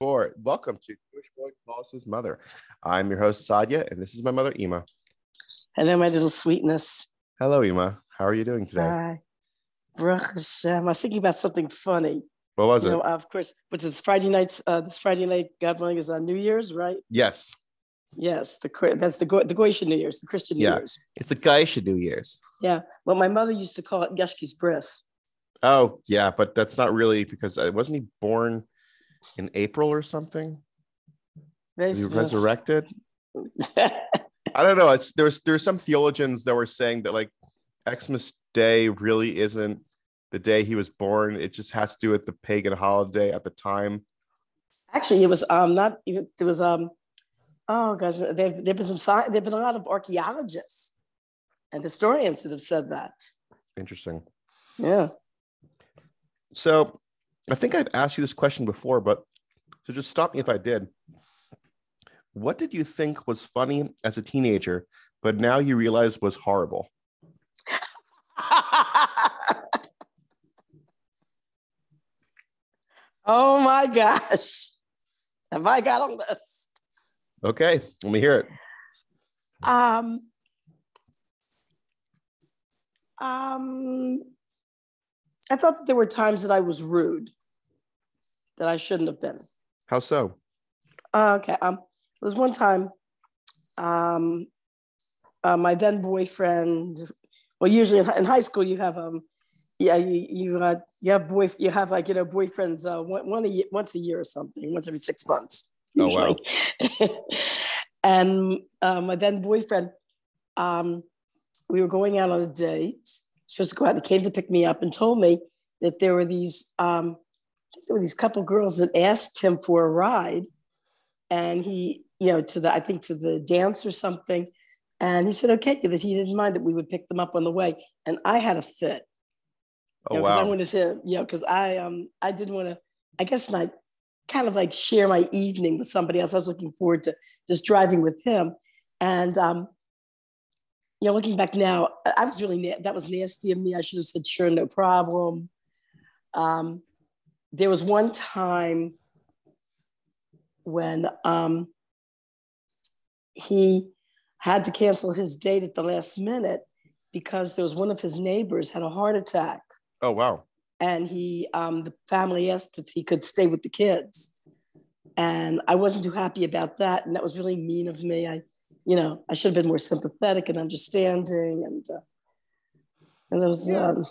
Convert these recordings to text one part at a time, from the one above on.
four. Welcome to Jewish Boy Calls His Mother. I'm your host, Sadia, and this is my mother, Ima. Hello, my little sweetness. Hello, Ima. How are you doing today? Hi. Baruch Hashem. I was thinking about something funny. what was You it? know, of course, but this Friday nights, uh, this Friday night, God willing, is on New Year's, right? yes, Yes, the that's the Go- the Goyish New Year's, the Christian New Yeah. Year's. it's the Gaisha New Year's. Yeah. Well, my mother used to call it Yeshki's Bris. Oh, yeah, but that's not really because uh, wasn't he born in April or something? You resurrected. I don't know. It's there's there's some theologians that were saying that like Xmas Day really isn't the day he was born. It just has to do with the pagan holiday at the time. Actually, it was um not even there was um oh gosh there there've been some there've been a lot of archaeologists and historians that have said that. Interesting. Yeah. So I think I've asked you this question before, but so just stop me if I did. What did you think was funny as a teenager, but now you realize was horrible? oh my gosh. Have I got a list? Okay, let me hear it. Um, um, I thought that there were times that I was rude, that I shouldn't have been. How so? Uh, okay. Um, there was one time, um, uh, my then boyfriend. Well, usually in, in high school you have um, yeah, you you uh, you have boy you have like you know boyfriends uh, one, one a year, once a year or something, once every six months. Oh, wow. And uh, my then boyfriend, um, we were going out on a date. Supposed to go out. He came to pick me up and told me that there were these um, there were these couple girls that asked him for a ride, and he, you know, to the I think to the dance or something, and he said okay that he didn't mind that we would pick them up on the way, and I had a fit. Oh you know, 'cause I wanted to, you know, because I um I didn't want to, I guess not kind of like share my evening with somebody else. I was looking forward to just driving with him, and um, you know, looking back now, I- I was really na- that was nasty of me. I should have said sure, no problem. Um, there was one time when um, he had to cancel his date at the last minute because there was one of his neighbors had a heart attack. Oh wow. and he um, the family asked if he could stay with the kids. And i wasn't too happy about that. And that was really mean of me. I you know i should have been more sympathetic and understanding and uh, and there was um,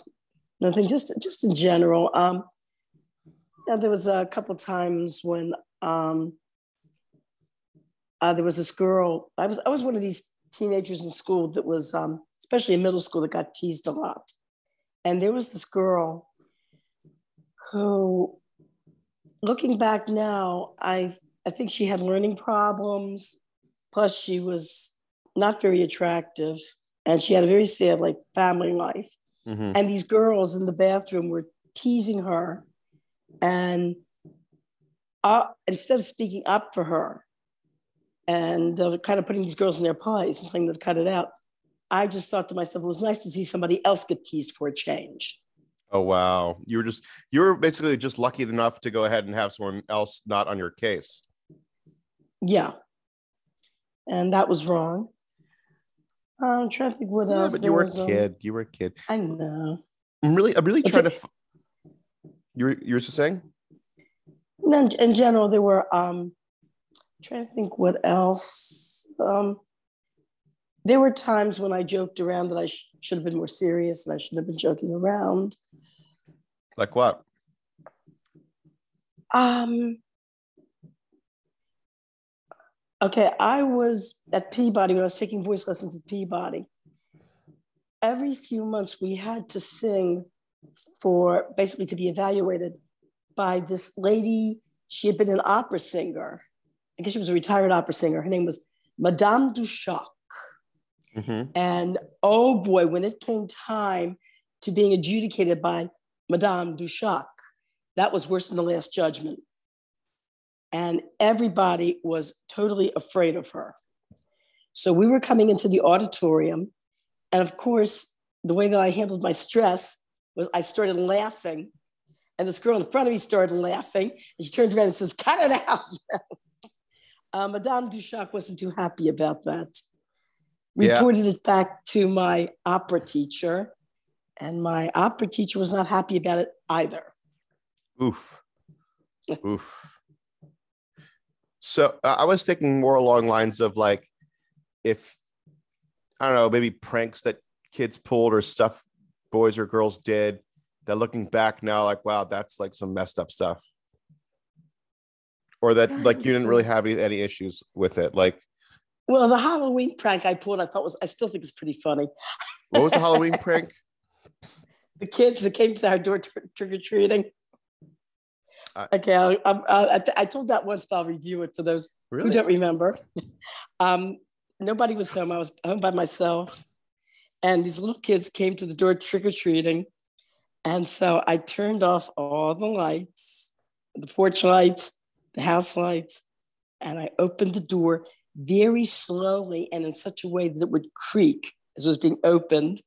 nothing just just in general. Um yeah, there was a couple times when um uh, there was this girl i was i was one of these teenagers in school that was um especially in middle school that got teased a lot and there was this girl who looking back now i i think she had learning problems plus she was not very attractive and she had a very sad like family life Mhm. and these girls in the bathroom were teasing her and uh, instead of speaking up for her and uh, kind of putting these girls in their pies and telling them to cut it out i just thought to myself it was nice to see somebody else get teased for a change Oh wow. You were just you were basically just lucky enough to go ahead and have someone else not on your case. Yeah. And that was wrong. I'm trying to think what Yeah, else. but you were a um, kid. You were a kid. I know. I'm really I'm really It's trying a- to you were you were just saying? Then in general, there were um trying to think what else. Um there were times when I joked around that I sh- should have been more serious and I shouldn't have been joking around. Like what? Um okay, I was at Peabody when I was taking voice lessons at Peabody. Every few months we had to sing for basically to be evaluated by this lady. She had been an opera singer. I guess she was a retired opera singer. Her name was Madame Duchac. Mhm. And oh boy, when it came time to being adjudicated by Madame Duchac, that was worse than the Last Judgment. And everybody was totally afraid of her. So we were coming into the auditorium. And of course, the way that I handled my stress was I started laughing. And this girl in front of me started laughing. And she turned around and says, Cut it out. uh, Madame Duchac wasn't too happy about that. Reported yeah. it back to my opera teacher, and my opera teacher was not happy about it either. Oof. Oof. So uh, I was thinking more along lines of like, if I don't know, maybe pranks that kids pulled or stuff boys or girls did that looking back now, like, wow, that's like some messed up stuff. Or that like you didn't really have any, any issues with it. Like, well, the Halloween prank I pulled, I thought was, I still think it's pretty funny. What was the Halloween prank? The kids that came to our door trick or treating. Uh, okay, I, I, I, told that once, but I'll review it for those really? who don't remember. um, nobody was home. I was home by myself. And these little kids came to the door trick or treating. And so I turned off all the lights, the porch lights, the house lights, and I opened the door very slowly and in such a way that it would creak as it was being opened.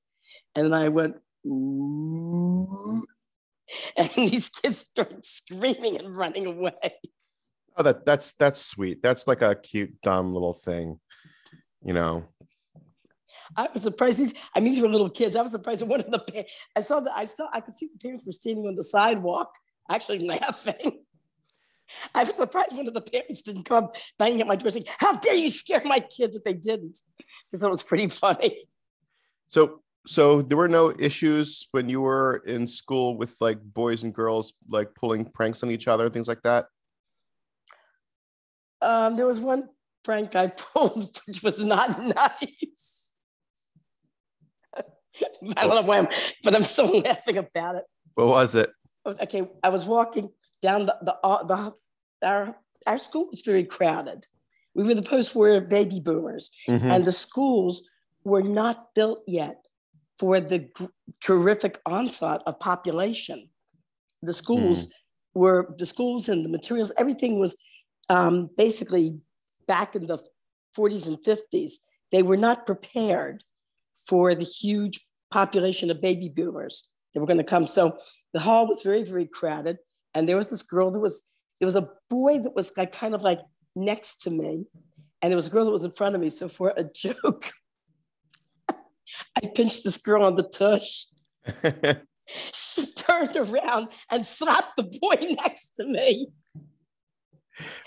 And then I went, Ooh. and these kids started screaming and running away. Oh, that that's that's sweet. That's like a cute, dumb little thing, you know. I was surprised. These, I mean, these were little kids. I was surprised that one of the, parents, I saw that, I saw, I could see the parents were standing on the sidewalk, actually laughing. I was surprised one of the parents didn't come banging at my door saying, How dare you scare my kids? But they didn't. I thought it was pretty funny. So, so there were no issues when you were in school with like boys and girls like pulling pranks on each other, things like that? Um, there was one prank I pulled, which was not nice. I don't know why I'm, but I'm so laughing about it. What was it? Okay, I was walking down the the, uh, the our our school was very crowded. We were the post-war baby boomers, mm-hmm. and the schools were not built yet for the g- terrific onslaught of population. The schools mm. were the schools and the materials, everything was um, basically back in the 40s and 50s. They were not prepared for the huge population of baby boomers that were going to come. So the hall was very, very crowded. And there was this girl that was, there was a boy that was like, kind of like next to me. And there was a girl that was in front of me. So for a joke, I pinched this girl on the tush. she turned around and slapped the boy next to me.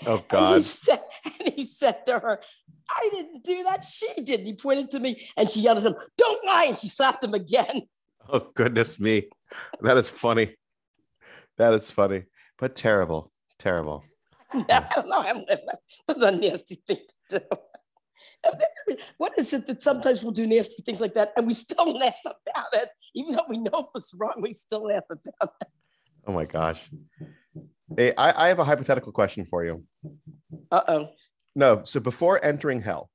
Oh God. And he, said, and he said to her, I didn't do that. She did. He pointed to me and she yelled at him, Don't lie. And she slapped him again. Oh, goodness me. That is funny. That is funny, but terrible. Terrible. No, I don't know. That's a nasty thing to do. What is it that sometimes we'll do nasty things like that and we still laugh about it? Even though we know it was wrong, we still laugh about it. Oh my gosh. Hey, I, I have a hypothetical question for you. Uh oh. No. So before entering hell,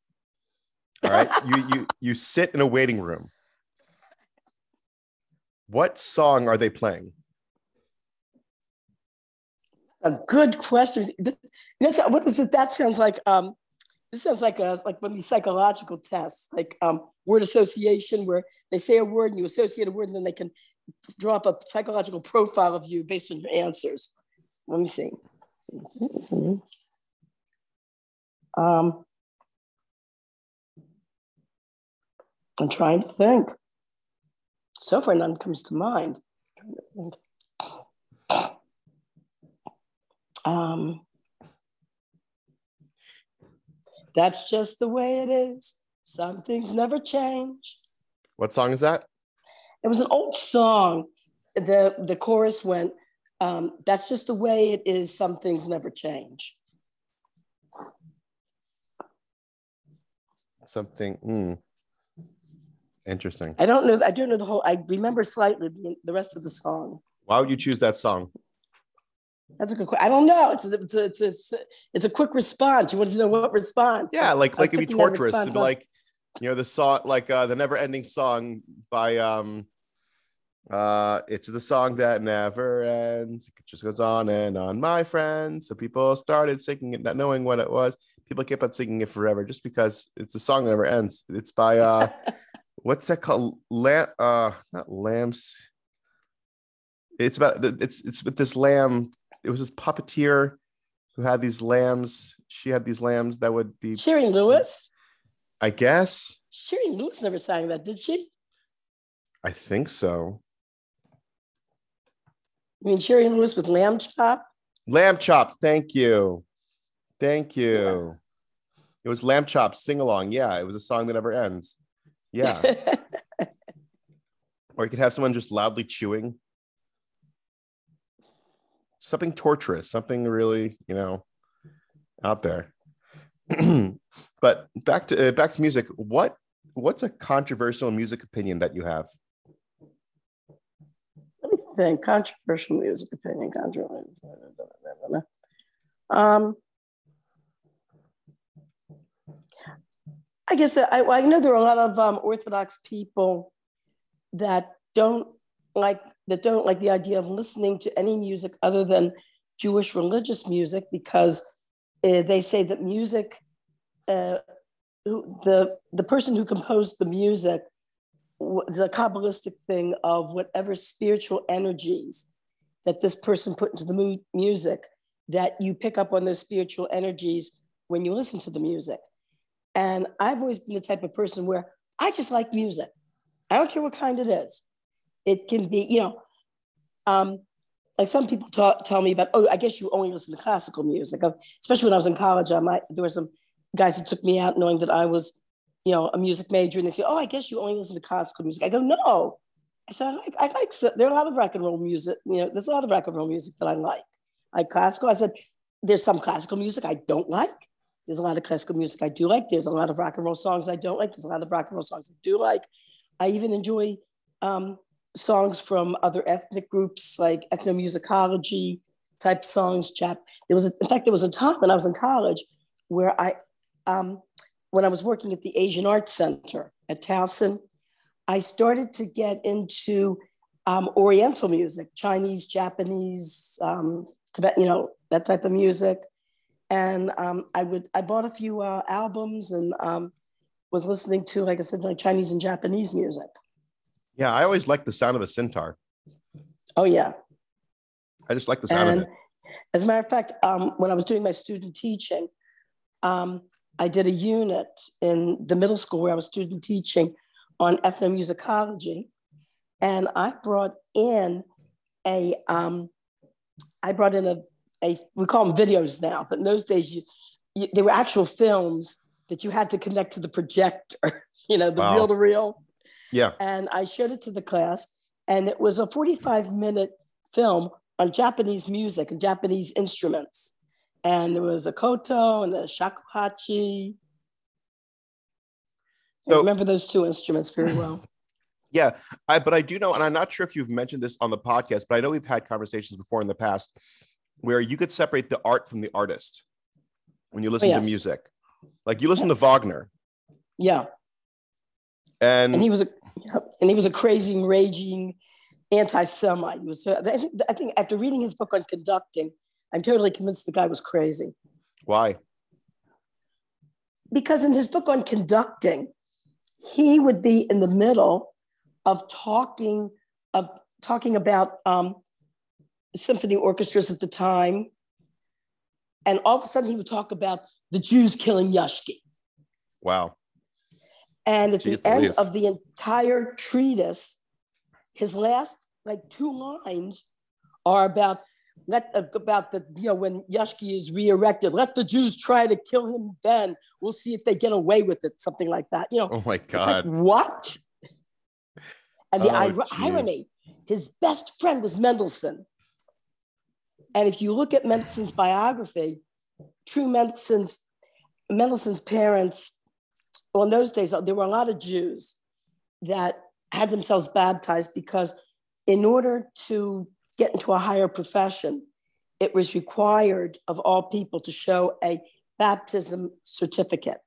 all right, you you you sit in a waiting room. What song are they playing? A good question. That's what is it? That sounds like um, this sounds like a like one of these psychological tests, like um, word association, where they say a word and you associate a word, and then they can draw up a psychological profile of you based on your answers. Let me see. Um, I'm trying to think. So far, none comes to mind. Um, that's just the way it is. Some things never change. What song is that? It was an old song. The the chorus went, um, "That's just the way it is. Some things never change." Something mm, interesting. I don't know. I don't know the whole. I remember slightly the rest of the song. Why would you choose that song? That's a good question. I don't know. It's a, it's a, it's a, it's a quick response. You want to know what response? Yeah, like like it'd be torturous. It'd be like you know the song, like uh, the never ending song by um uh it's the song that never ends it just goes on and on my friends so people started singing it not knowing what it was people kept on singing it forever just because it's a song that never ends. It's by uh what's that called? Lamb uh not lamps. It's about it's it's with this lamb. It was this puppeteer who had these lambs. She had these lambs that would be Shari Lewis. I guess. Shari Lewis never sang that, did she? I think so. I mean Shari Lewis with Lamb Chop? Lamb Chop, thank you. Thank you. Yeah. It was Lamb Chop sing along. Yeah, it was a song that never ends. Yeah. or you could have someone just loudly chewing. Something torturous, something really, you know, out there. but back to uh, back to music. What what's a controversial music opinion that you have? Think. Controversial music opinion. Controversial. Um, I guess I, I know there are a lot of um, Orthodox people that don't like that don't like the idea of listening to any music other than Jewish religious music because uh, they say that music, uh, the the person who composed the music, a kabbalistic thing of whatever spiritual energies that this person put into the mu- music, that you pick up on those spiritual energies when you listen to the music. And I've always been the type of person where I just like music. I don't care what kind it is. It can be, you know, um, like some people talk, tell me about, oh, I guess you only listen to classical music. Especially when I was in college, I might, there were some guys who took me out knowing that I was, you know, a music major, and they say, oh, I guess you only listen to classical music. I go, no. I said, I like, I like, there are a lot of rock and roll music, you know, there's a lot of rock and roll music that I like. I like classical. I said, there's some classical music I don't like. There's a lot of classical music I do like. There's a lot of rock and roll songs I don't like. There's a lot of rock and roll songs I do like. I even enjoy um, songs from other ethnic groups like ethnomusicology type songs. Chap. There was, a, in fact, there was a time when I was in college where I, um, when I was working at the Asian Arts Center at Towson, I started to get into um, Oriental music, Chinese, Japanese, um, Tibet, you know, that type of music and um, I would I bought a few uh, albums and um, was listening to, like I said, like Chinese and Japanese music. Yeah, I always like the sound of a sitar. Oh yeah, I just like the sound and of it. As a matter of fact, um, when I was doing my student teaching, um, I did a unit in the middle school where I was student teaching on ethnomusicology, and I brought in a um, I brought in a a we call them videos now, but in those days you, you they were actual films that you had to connect to the projector, you know, the reel to reel. Yeah. And I showed it to the class, and it was a 45 minute film on Japanese music and Japanese instruments. And there was a koto and a shakuhachi. So, I remember those two instruments very well. Yeah, I, but I do know, and I'm not sure if you've mentioned this on the podcast, but I know we've had conversations before in the past where you could separate the art from the artist when you listen oh, yes. to music. Like you listen yes. to Wagner. Yeah. And, and he was a and he was a crazy, raging anti-Semite. He was. I think after reading his book on conducting, I'm totally convinced the guy was crazy. Why? Because in his book on conducting, he would be in the middle of talking of talking about um, symphony orchestras at the time. And all of a sudden, he would talk about the Jews killing Yashki. Wow. And at Jeez the end of the entire treatise, his last like two lines are about let about the you know when Yashki is re-erected, let the Jews try to kill him then. We'll see if they get away with it, something like that. You know. Oh my God. Like, what? And the oh, irony, his best friend was Mendelssohn. And if you look at Mendelssohn's biography, true Mendelssohn's, Mendelssohn's parents, well, in those days, there were a lot of Jews that had themselves baptized because in order to get into a higher profession, it was required of all people to show a baptism certificate.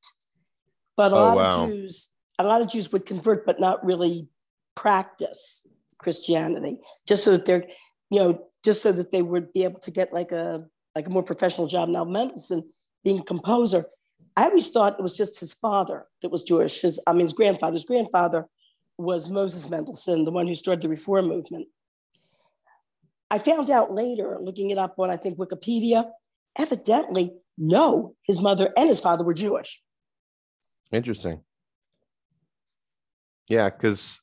But a oh, lot wow. of Jews, a lot of Jews would convert, but not really practice Christianity, just so that they're, you know, just so that they would be able to get like a like a more professional job. Now Mendelssohn, being a composer, I always thought it was just his father that was Jewish. His, I mean, his grandfather. His grandfather was Moses Mendelssohn, the one who started the Reform movement. I found out later, looking it up on I think Wikipedia, evidently, no, his mother and his father were Jewish. Interesting. Yeah, because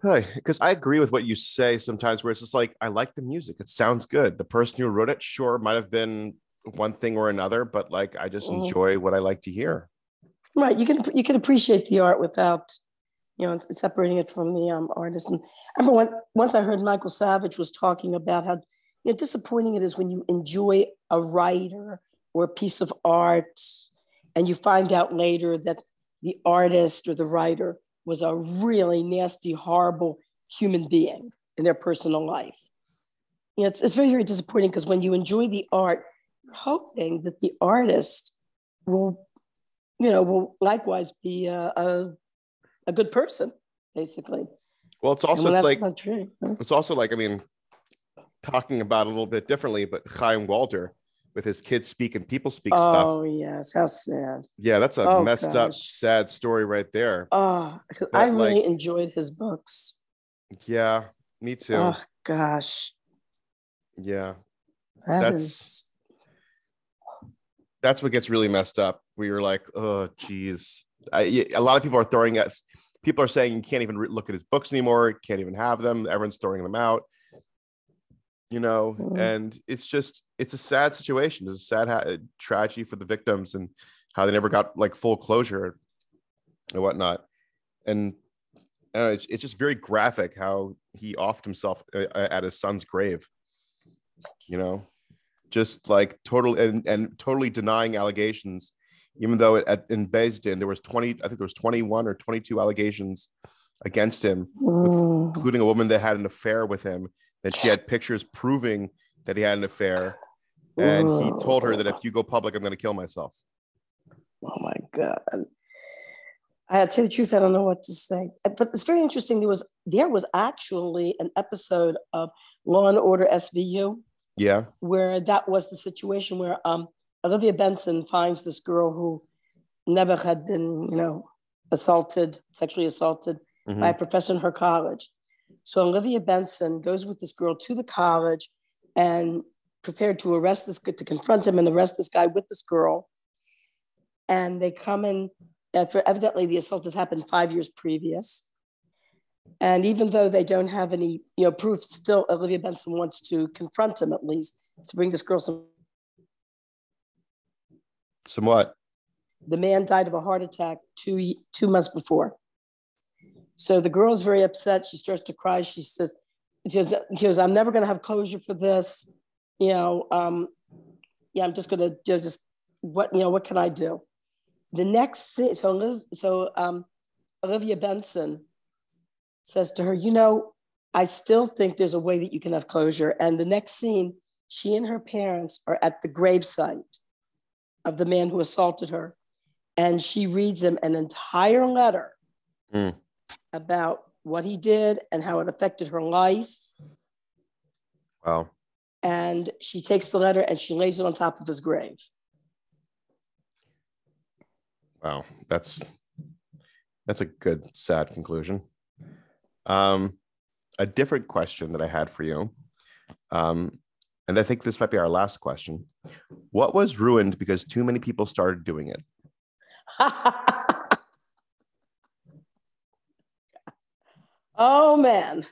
because I agree with what you say sometimes, where it's just like I like the music; it sounds good. The person who wrote it, sure, might have been one thing or another, but like I just mm-hmm. enjoy what I like to hear. Right, you can you can appreciate the art without, you know, separating it from the um, artist. And I remember when, once I heard Michael Savage was talking about how you know disappointing it is when you enjoy a writer or a piece of art, and you find out later that the artist or the writer was a really nasty, horrible human being in their personal life. You know, it's, it's very, very disappointing because when you enjoy the art, you're hoping that the artist will, you know, will likewise be a, a, a good person, basically. Well, it's also it's like it's also like I mean, talking about a little bit differently, but Chaim Walder with his kids speak and people speak oh, stuff. Oh yes, how sad. Yeah, that's a oh, messed gosh. up, sad story right there. Oh, I really like, enjoyed his books. Yeah, me too. Oh gosh. Yeah. That that's is... that's what gets really messed up. We were like, oh geez. I, a lot of people are throwing at people are saying you can't even re- look at his books anymore, can't even have them. Everyone's throwing them out you know mm-hmm. and it's just it's a sad situation it's a sad ha- tragedy for the victims and how they never got like full closure and whatnot and know, it's, it's just very graphic how he offed himself uh, uh, at his son's grave you know just like total and, and totally denying allegations even though at, in Beis Din there was 20 i think there was 21 or 22 allegations against him mm. including a woman that had an affair with him that she had pictures proving that he had an affair. And he told her that if you go public, I'm going to kill myself. Oh my God. I tell you the truth, I don't know what to say. But it's very interesting. There was there was actually an episode of Law and Order SVU. Yeah. Where that was the situation where um, Olivia Benson finds this girl who never had been, you know, assaulted, sexually assaulted mm-hmm. by a professor in her college. So Olivia Benson goes with this girl to the college and prepared to arrest this guy to confront him and arrest this guy with this girl. And they come in, for evidently the assault had happened five years previous. And even though they don't have any, you know, proof, still Olivia Benson wants to confront him at least to bring this girl some. Some what? The man died of a heart attack two two months before. So the girl is very upset. She starts to cry. She says, she goes I'm never going to have closure for this. You know, um, yeah, I'm just going to you know, just what, you know, what can I do? The next, so, Liz, so um, Olivia Benson says to her, you know, I still think there's a way that you can have closure. And the next scene, she and her parents are at the gravesite of the man who assaulted her. And she reads him an entire letter mm about what he did and how it affected her life. Wow. And she takes the letter and she lays it on top of his grave. Wow, that's that's a good sad conclusion. Um, a different question that I had for you, um, and I think this might be our last question. What was ruined because too many people started doing it? Oh man.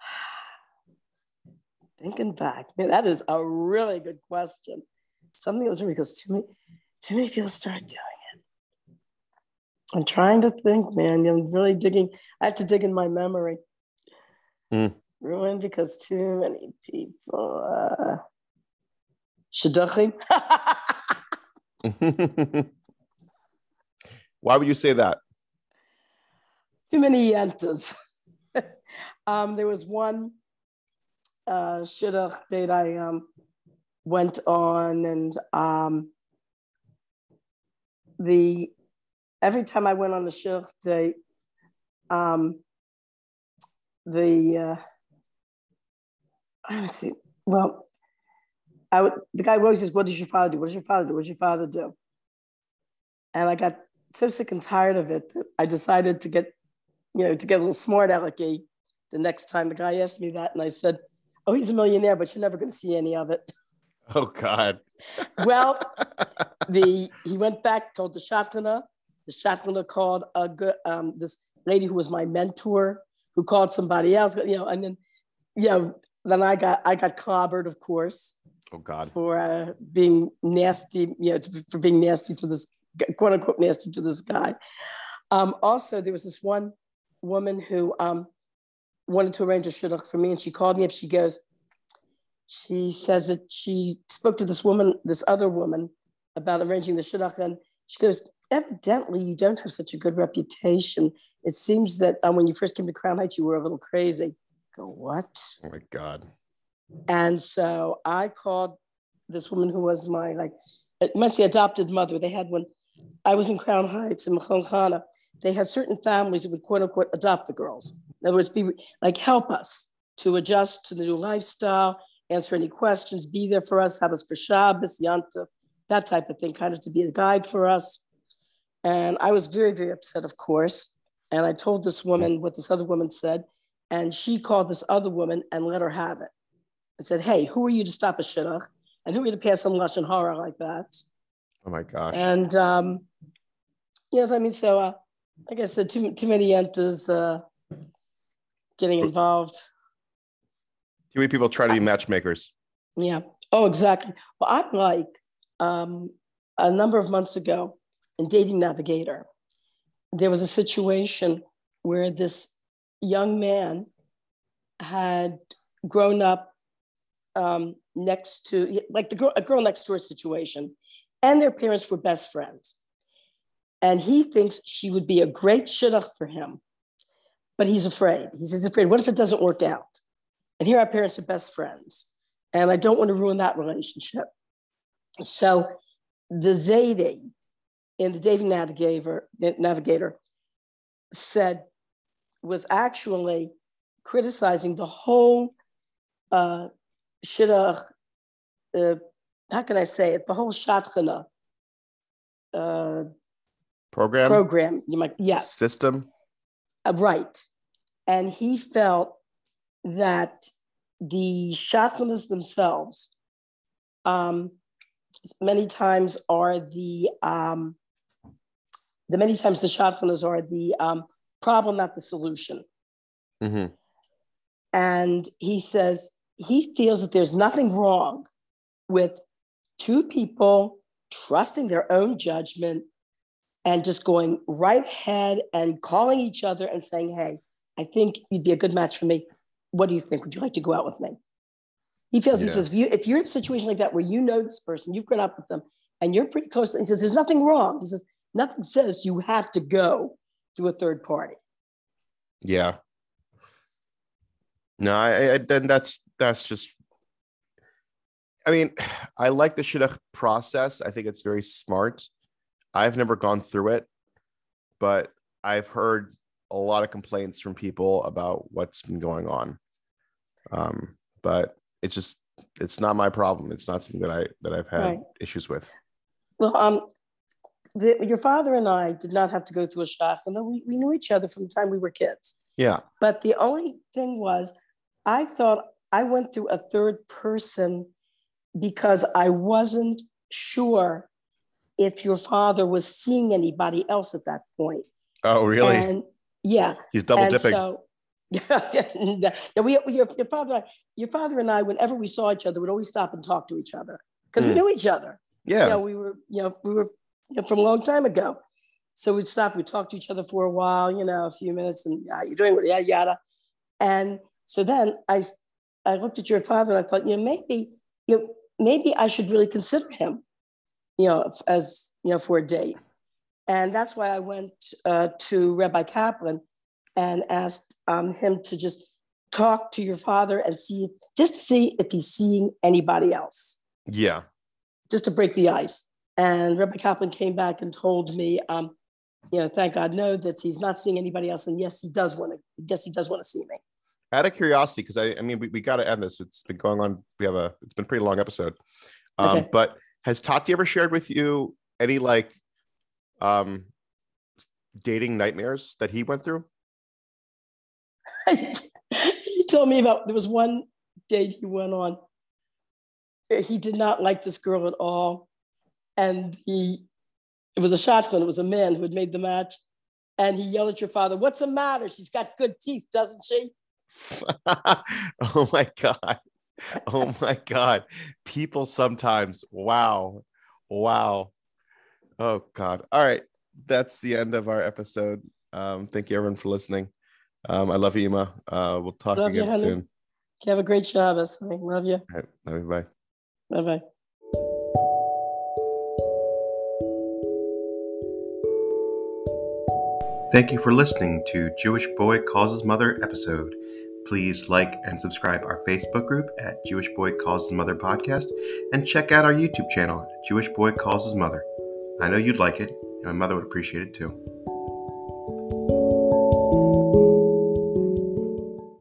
Thinking back, man, that is a really good question. Something that was because too many, too many people started doing it. I'm trying to think, man. I'm really digging. I have to dig in my memory. Mm. Ruined because too many people. Uh, Shidduchim. Why would you say that? too many yentas. um, there was one uh, shidduch that I um, went on, and um, the every time I went on the shidduch date, um, the uh, let me see. Well, I would, the guy always says, "What does your father do? What does your father do? What does your father do?" And I got so sick and tired of it that I decided to get you know, to get a little smart alecky, the next time the guy asked me that, and I said, "Oh, he's a millionaire, but you're never going to see any of it." Oh God. well, the he went back, told the shadchana. The shadchana called a good um, this lady who was my mentor, who called somebody else, you know, and then, you know, then I got I got clobbered, of course. Oh God. For uh, being nasty, you know, for being nasty to this quote unquote nasty to this guy. Um, also, there was this one woman who um, wanted to arrange a shidduch for me, and she called me up. She goes, she says that she spoke to this woman, this other woman, about arranging the shidduch, and she goes, evidently you don't have such a good reputation. It seems that um, when you first came to Crown Heights, you were a little crazy. Go, what? Oh my God. And so I called this woman who was my like, must say adopted mother. They had one. I was in Crown Heights in Machon Chana, they had certain families that would quote unquote adopt the girls. In other words, be like help us to adjust to the new lifestyle, answer any questions, be there for us, have us for Shabbos, Yanta, that type of thing, kind of to be a guide for us. And I was very, very upset, of course. And I told this woman what this other woman said, and she called this other woman and let her have it and said, Hey, who are you to stop a shidduch? And who are you to pass some Lashon Hara like that? Oh my gosh. And, um, you know, I mean, so uh, like I said, too, too many yentas uh, getting involved. Too many people try to be matchmakers. Yeah. Oh, exactly. Well, I'm like um, a number of months ago in Dating Navigator, there was a situation where this young man had grown up um, next to, like the girl, a girl next door situation, and their parents were best friends. And he thinks she would be a great shidduch for him, but he's afraid. He's afraid, what if it doesn't work out? And here our parents are best friends, and I don't want to ruin that relationship. So the Zaidi in the Dating Navigator, Navigator said was actually criticizing the whole uh, shidduch, uh, how can I say it, the whole shadchana uh, program. Program, you might, yeah. System. Uh, right. And he felt that the shadchanas themselves um, many times are the um, the many times the shadchanas are the um, problem, not the solution. Mm-hmm. And he says he feels that there's nothing wrong with two people trusting their own judgment and just going right ahead and calling each other and saying, Hey, I think you'd be a good match for me. What do you think? Would you like to go out with me? He feels, yeah. he says, if, you, if you're in a situation like that where you know this person, you've grown up with them, and you're pretty close, he says, There's nothing wrong. He says, Nothing says you have to go to a third party. Yeah. No, I, I then that's that's just I mean, I like the shidduch process. I think it's very smart. I've never gone through it, but I've heard a lot of complaints from people about what's been going on. Um, but it's just it's not my problem. It's not something that I that I've had right. issues with. Well, um, the, your father and I did not have to go through a shock. And we, we knew each other from the time we were kids. Yeah. But the only thing was, I thought I went through a third person because I wasn't sure if your father was seeing anybody else at that point. Oh, really? And yeah. He's double dipping. So, yeah, we, we, your, your father, your father and I, whenever we saw each other, would always stop and talk to each other because mm. we hmm. knew each other. Yeah, you know, we were, you know, we were you know, from a long time ago. So we'd stop, we'd talk to each other for a while, you know, a few minutes, and how you doing? Yada yada. And so then I, I looked at your father and I thought, you know, maybe, you know, maybe I should really consider him, you know, as, you know, for a date. And that's why I went uh, to Rabbi Kaplan and asked um, him to just talk to your father and see, just to see if he's seeing anybody else. Yeah. Just to break the ice. And Rabbi Kaplan came back and told me, um, you know, thank God, no, that he's not seeing anybody else. And yes, he does want to, yes, he does want to see me out of curiosity, because I, I mean, we, we got to end this. It's been going on. We have a, it's been a pretty long episode. Um, okay. But has Tati ever shared with you any like um, dating nightmares that he went through? He told me about there was one date he went on. He did not like this girl at all. And he it was a shadchan, it was a man who had made the match. And he yelled at your father, What's the matter? She's got good teeth, doesn't she? oh my God. Oh my God. People sometimes, wow. Wow. Oh God. All right. That's the end of our episode. Um, thank you everyone for listening. Um, I love you, Ema. Uh, we'll talk love again you, soon. You have a great Shabbos. I love you. All right. Love you. Bye. Bye bye. Thank you for listening to Jewish Boy Calls His Mother episode. Please like and subscribe our Facebook group at Jewish Boy Calls His Mother podcast and check out our YouTube channel, Jewish Boy Calls His Mother. I know you'd like it, and my mother would appreciate it too.